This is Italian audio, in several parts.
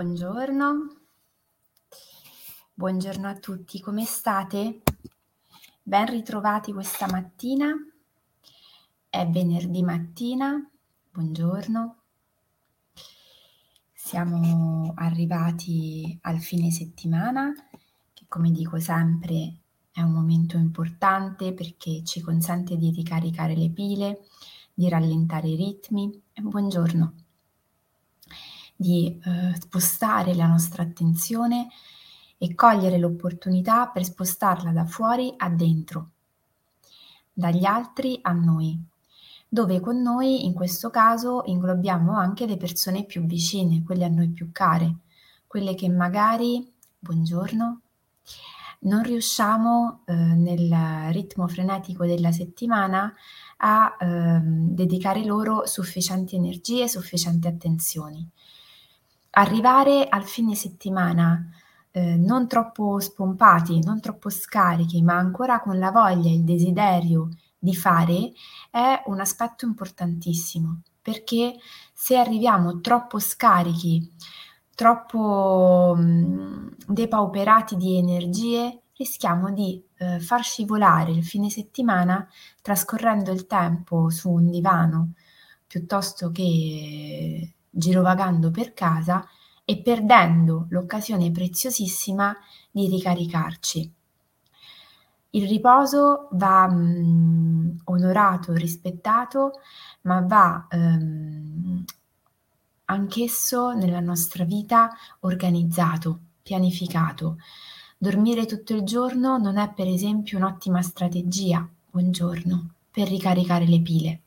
Buongiorno. Buongiorno a tutti, come state? Ben ritrovati questa mattina. È venerdì mattina. Buongiorno. Siamo arrivati al fine settimana, che come dico sempre è un momento importante perché ci consente di ricaricare le pile, di rallentare i ritmi. Buongiorno di eh, spostare la nostra attenzione e cogliere l'opportunità per spostarla da fuori a dentro, dagli altri a noi, dove con noi in questo caso inglobiamo anche le persone più vicine, quelle a noi più care, quelle che magari, buongiorno, non riusciamo eh, nel ritmo frenetico della settimana a eh, dedicare loro sufficienti energie, sufficienti attenzioni. Arrivare al fine settimana eh, non troppo spompati, non troppo scarichi, ma ancora con la voglia e il desiderio di fare è un aspetto importantissimo, perché se arriviamo troppo scarichi, troppo mh, mm, depauperati di energie, rischiamo di eh, far scivolare il fine settimana trascorrendo il tempo su un divano piuttosto che girovagando per casa e perdendo l'occasione preziosissima di ricaricarci. Il riposo va mh, mm, onorato, rispettato, ma va ehm, anch'esso nella nostra vita organizzato, pianificato. Dormire tutto il giorno non è per esempio un'ottima strategia, buongiorno, per ricaricare le pile.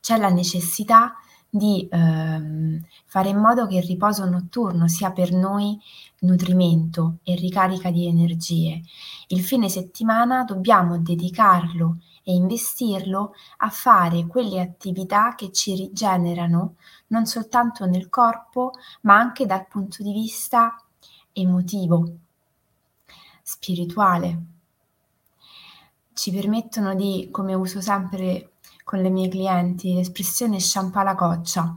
C'è la necessità di ehm, fare in modo che il riposo notturno sia per noi nutrimento e ricarica di energie. Il fine settimana dobbiamo dedicarlo e investirlo a fare quelle attività che ci rigenerano non soltanto nel corpo, ma anche dal punto di vista emotivo, spirituale. Ci permettono di, come uso sempre con le mie clienti l'espressione sciampa la coccia,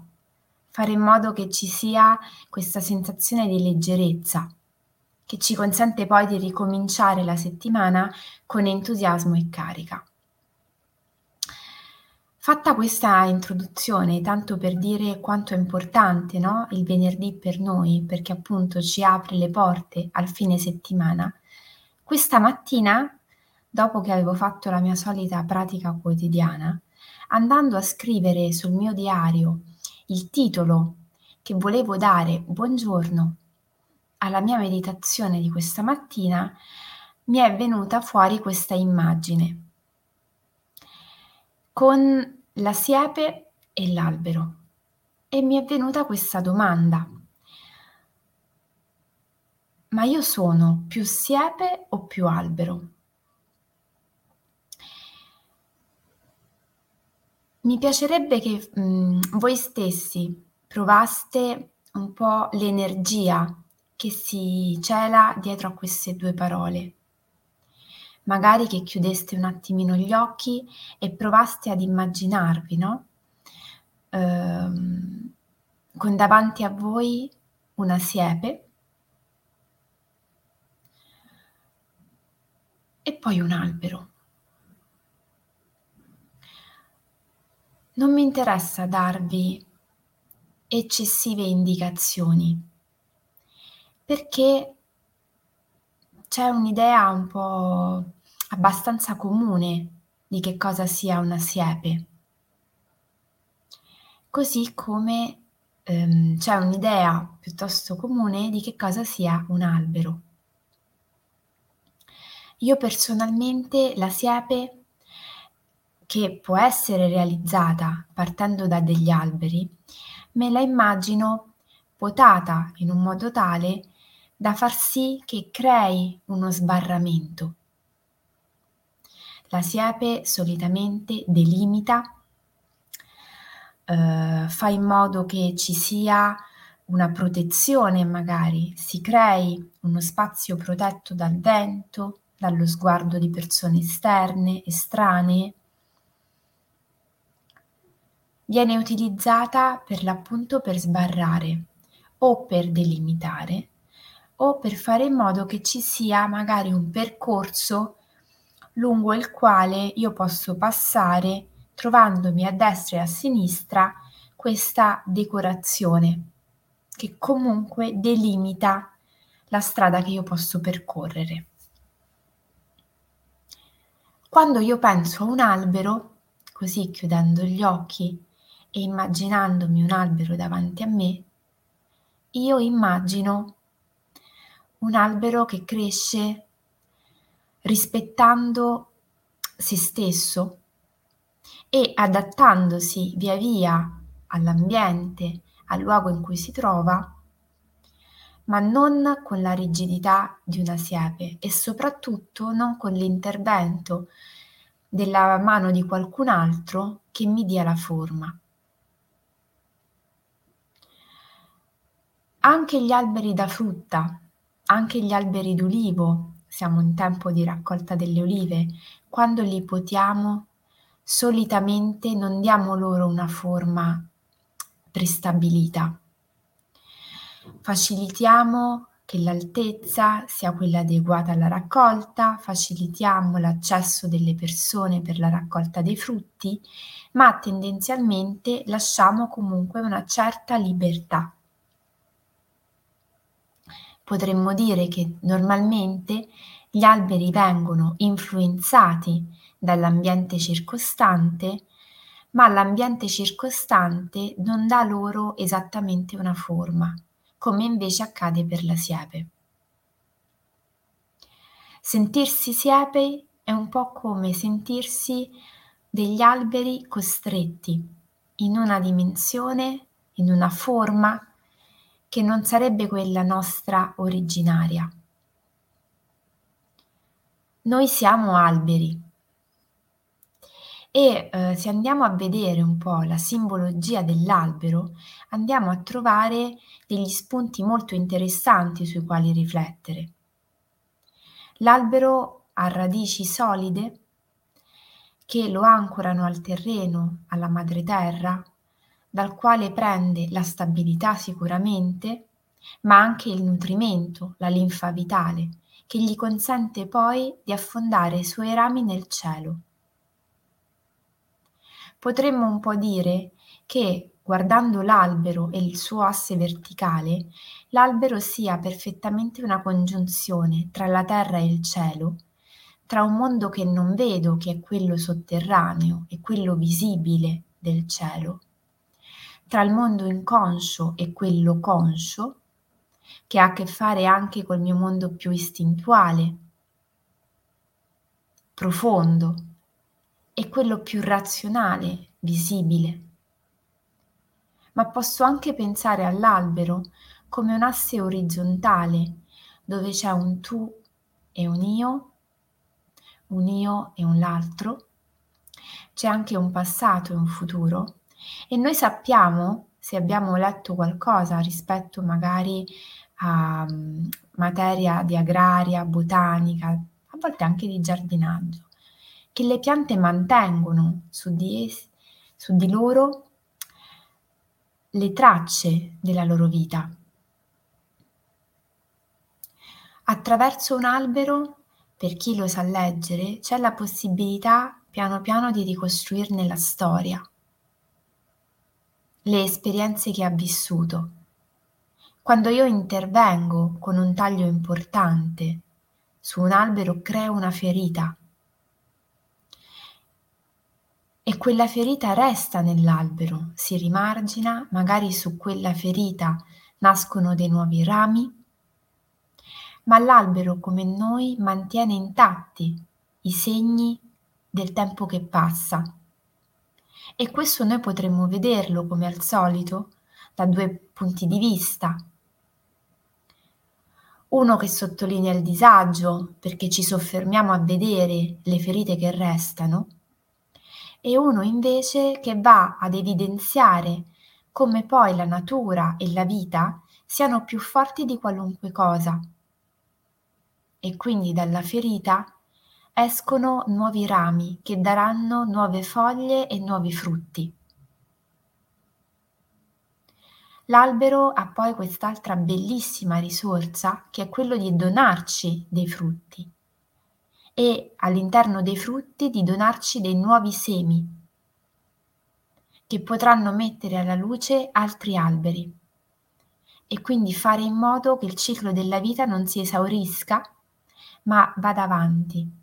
fare in modo che ci sia questa sensazione di leggerezza che ci consente poi di ricominciare la settimana con entusiasmo e carica. Fatta questa introduzione, tanto per dire quanto è importante no? il venerdì per noi, perché appunto ci apre le porte al fine settimana, questa mattina, dopo che avevo fatto la mia solita pratica quotidiana, andando a scrivere sul mio diario il titolo che volevo dare buongiorno alla mia meditazione di questa mattina, mi è venuta fuori questa immagine con la siepe e l'albero e mi è venuta questa domanda. Ma io sono più siepe o più albero? Mi piacerebbe che, mhmm, voi stessi provaste un po' l'energia che si cela dietro a queste due parole. Magari che chiudeste un attimino gli occhi e provaste ad immaginarvi, no, uhm, con davanti a voi una siepe e poi un albero. Non mi interessa darvi eccessive indicazioni, perché c'è un'idea un po' abbastanza comune di che cosa sia una siepe, così come ehm, c'è un'idea piuttosto comune di che cosa sia un albero. Io personalmente la siepe che può essere realizzata partendo da degli alberi, me la immagino potata in un modo tale da far sì che crei uno sbarramento. La siepe solitamente delimita, eh, fa in modo che ci sia una protezione magari, si crei uno spazio protetto dal vento, dallo sguardo di persone esterne, estranee, viene utilizzata per l'appunto per sbarrare o per delimitare o per fare in modo che ci sia magari un percorso lungo il quale io posso passare trovandomi a destra e a sinistra questa decorazione che comunque delimita la strada che io posso percorrere. Quando io penso a un albero, così chiudendo gli occhi e immaginandomi un albero davanti a me, io immagino un albero che cresce rispettando se stesso e adattandosi via via all'ambiente, al luogo in cui si trova, ma non con la rigidità di una siepe e soprattutto non con l'intervento della mano di qualcun altro che mi dia la forma. Anche gli alberi da frutta, anche gli alberi d'ulivo, siamo in tempo di raccolta delle olive, quando li potiamo, solitamente non diamo loro una forma prestabilita. Facilitiamo che l'altezza sia quella adeguata alla raccolta, facilitiamo l'accesso delle persone per la raccolta dei frutti, ma tendenzialmente lasciamo comunque una certa libertà potremmo dire che normalmente gli alberi vengono influenzati dall'ambiente circostante, ma l'ambiente circostante non dà loro esattamente una forma, come invece accade per la siepe. Sentirsi siepe è un po' come sentirsi degli alberi costretti in una dimensione, in una forma che non sarebbe quella nostra originaria. Noi siamo alberi e eh, se andiamo a vedere un po' la simbologia dell'albero, andiamo a trovare degli spunti molto interessanti sui quali riflettere. L'albero ha radici solide che lo ancorano al terreno, alla madre terra, dal quale prende la stabilità sicuramente, ma anche il nutrimento, la linfa vitale, che gli consente poi di affondare i suoi rami nel cielo. Potremmo un po' dire che guardando l'albero e il suo asse verticale, l'albero sia perfettamente una congiunzione tra la terra e il cielo, tra un mondo che non vedo, che è quello sotterraneo, e quello visibile del cielo, tra il mondo inconscio e quello conscio, che ha a che fare anche col mio mondo più istintuale, profondo, e quello più razionale, visibile. Ma posso anche pensare all'albero come un asse orizzontale, dove c'è un tu e un io, un io e un l'altro, c'è anche un passato e un futuro, e noi sappiamo, se abbiamo letto qualcosa rispetto magari a um, materia di agraria, botanica, a volte anche di giardinaggio, che le piante mantengono su di, es- su di loro le tracce della loro vita. Attraverso un albero, per chi lo sa leggere, c'è la possibilità piano piano di ricostruirne la storia le esperienze che ha vissuto. Quando io intervengo con un taglio importante su un albero creo una ferita e quella ferita resta nell'albero, si rimargina, magari su quella ferita nascono dei nuovi rami, ma l'albero come noi mantiene intatti i segni del tempo che passa e questo noi potremmo vederlo, come al solito, da due punti di vista. Uno che sottolinea il disagio perché ci soffermiamo a vedere le ferite che restano e uno invece che va ad evidenziare come poi la natura e la vita siano più forti di qualunque cosa. E quindi dalla ferita escono nuovi rami che daranno nuove foglie e nuovi frutti. L'albero ha poi quest'altra bellissima risorsa che è quello di donarci dei frutti e all'interno dei frutti di donarci dei nuovi semi che potranno mettere alla luce altri alberi e quindi fare in modo che il ciclo della vita non si esaurisca ma vada avanti.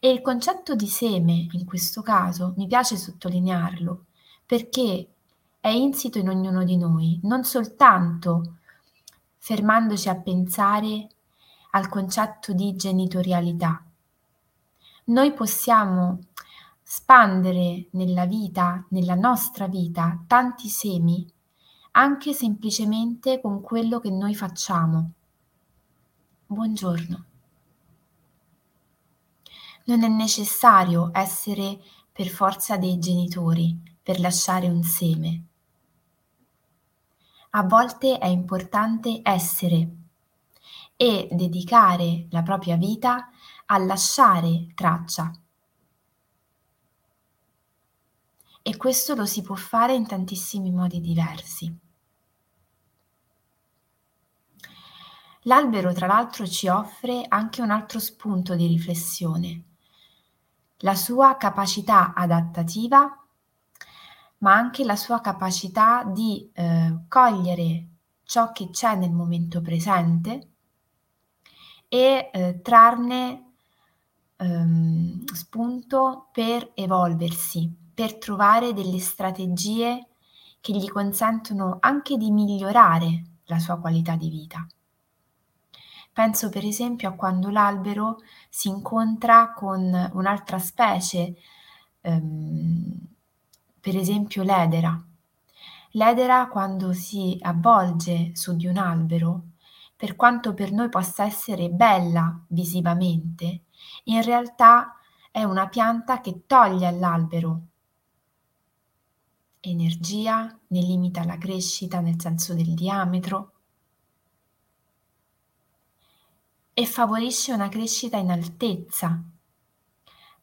E il concetto di seme in questo caso mi piace sottolinearlo perché è insito in ognuno di noi, non soltanto fermandoci a pensare al concetto di genitorialità. Noi possiamo spandere nella vita, nella nostra vita, tanti semi, anche semplicemente con quello che noi facciamo. Buongiorno. Non è necessario essere per forza dei genitori per lasciare un seme a volte è importante essere e dedicare la propria vita a lasciare traccia. E questo lo si può fare in tantissimi modi diversi. L'albero, tra l'altro, ci offre anche un altro spunto di riflessione, la sua capacità adattativa ma anche la sua capacità di eh, cogliere ciò che c'è nel momento presente e eh, trarne ehm, spunto per evolversi, per trovare delle strategie che gli consentono anche di migliorare la sua qualità di vita. Penso per esempio a quando l'albero si incontra con un'altra specie ehm, per esempio l'edera. L'edera quando si avvolge su di un albero, per quanto per noi possa essere bella visivamente, in realtà è una pianta che toglie all'albero energia, ne limita la crescita nel senso del diametro e favorisce una crescita in altezza.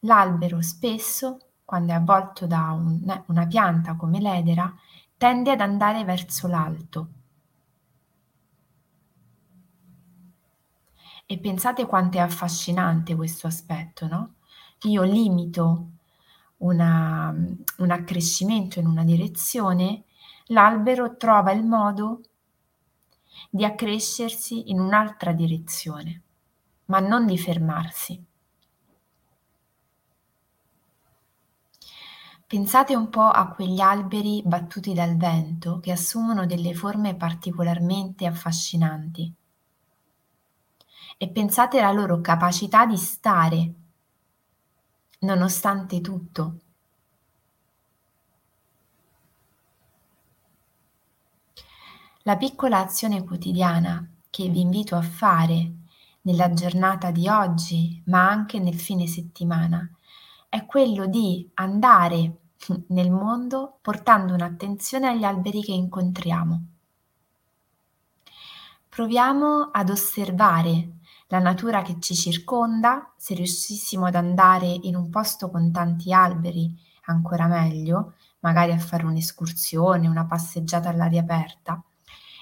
L'albero spesso quando è avvolto da un, una pianta come l'edera, tende ad andare verso l'alto. E pensate quanto è affascinante questo aspetto, no? Io limito una, un accrescimento in una direzione, l'albero trova il modo di accrescersi in un'altra direzione, ma non di fermarsi. Pensate un po' a quegli alberi battuti dal vento che assumono delle forme particolarmente affascinanti e pensate alla loro capacità di stare nonostante tutto. La piccola azione quotidiana che vi invito a fare nella giornata di oggi, ma anche nel fine settimana, è quello di andare nel mondo portando un'attenzione agli alberi che incontriamo. Proviamo ad osservare la natura che ci circonda, se riuscissimo ad andare in un posto con tanti alberi, ancora meglio, magari a fare un'escursione, una passeggiata all'aria aperta,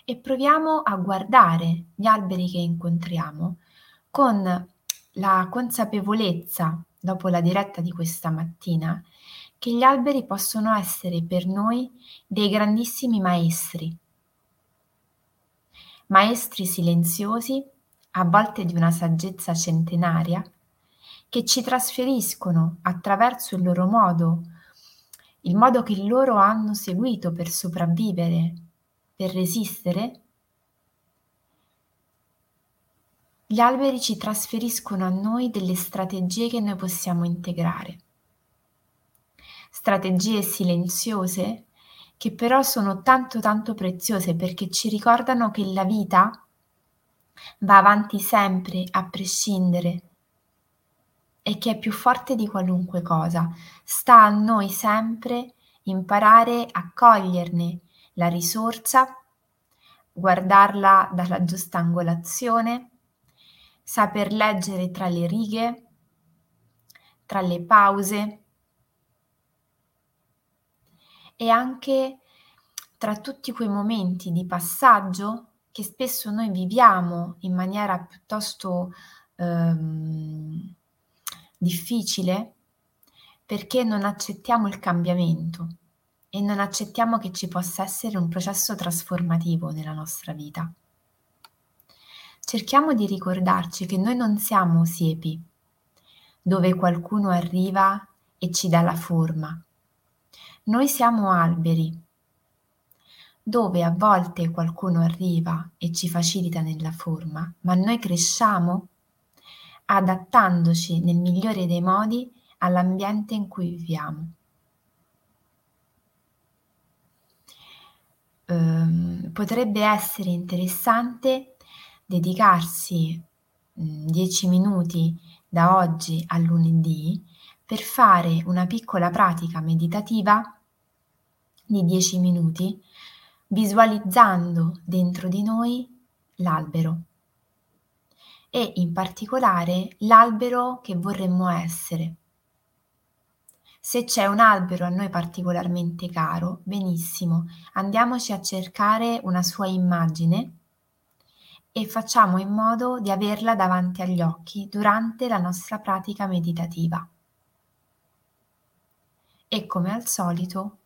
e proviamo a guardare gli alberi che incontriamo con la consapevolezza dopo la diretta di questa mattina che gli alberi possono essere per noi dei grandissimi maestri, maestri silenziosi, a volte di una saggezza centenaria, che ci trasferiscono attraverso il loro modo, il modo che loro hanno seguito per sopravvivere, per resistere, Gli alberi ci trasferiscono a noi delle strategie che noi possiamo integrare. Strategie silenziose che però sono tanto tanto preziose perché ci ricordano che la vita va avanti sempre a prescindere e che è più forte di qualunque cosa. Sta a noi sempre imparare a coglierne la risorsa, guardarla dalla giusta angolazione saper leggere tra le righe, tra le pause e anche tra tutti quei momenti di passaggio che spesso noi viviamo in maniera piuttosto ehm, difficile perché non accettiamo il cambiamento e non accettiamo che ci possa essere un processo trasformativo nella nostra vita. Cerchiamo di ricordarci che noi non siamo siepi, dove qualcuno arriva e ci dà la forma. Noi siamo alberi, dove a volte qualcuno arriva e ci facilita nella forma, ma noi cresciamo adattandoci nel migliore dei modi all'ambiente in cui viviamo. Um, potrebbe essere interessante dedicarsi 10 minuti da oggi a lunedì per fare una piccola pratica meditativa di 10 minuti visualizzando dentro di noi l'albero e in particolare l'albero che vorremmo essere. Se c'è un albero a noi particolarmente caro, benissimo, andiamoci a cercare una sua immagine e facciamo in modo di averla davanti agli occhi durante la nostra pratica meditativa. E come al solito,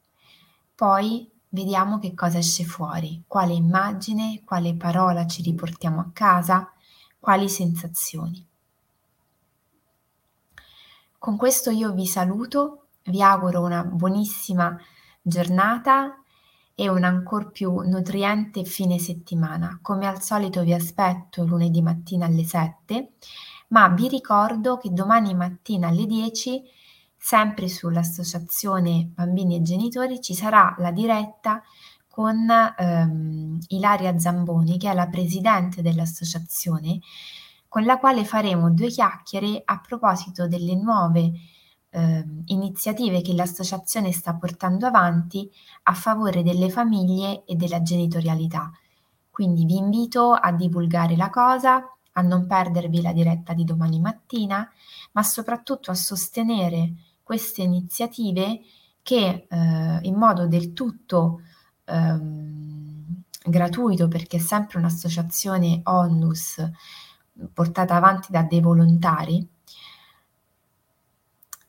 poi vediamo che cosa esce fuori, quale immagine, quale parola ci riportiamo a casa, quali sensazioni. Con questo io vi saluto vi auguro una buonissima giornata e un ancor più nutriente fine settimana. Come al solito vi aspetto lunedì mattina alle 7, ma vi ricordo che domani mattina alle 10, sempre sull'associazione Bambini e Genitori, ci sarà la diretta con ehm, Ilaria Zamboni, che è la presidente dell'associazione, con la quale faremo due chiacchiere a proposito delle nuove eh, iniziative che l'associazione sta portando avanti a favore delle famiglie e della genitorialità. Quindi vi invito a divulgare la cosa, a non perdervi la diretta di domani mattina, ma soprattutto a sostenere queste iniziative che eh, in modo del tutto ehm, gratuito, perché è sempre un'associazione onlus portata avanti da dei volontari,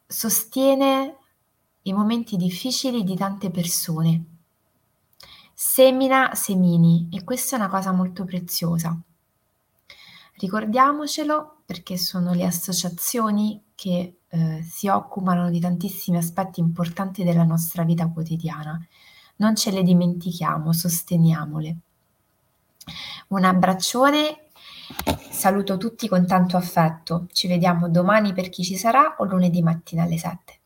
sostiene i momenti difficili di tante persone. Semina semini e questa è una cosa molto preziosa. Ricordiamocelo perché sono le associazioni che eh, si occupano di tantissimi aspetti importanti della nostra vita quotidiana. Non ce le dimentichiamo, sosteniamole. Un abbraccione Saluto tutti con tanto affetto. Ci vediamo domani per chi ci sarà o lunedì mattina alle 7.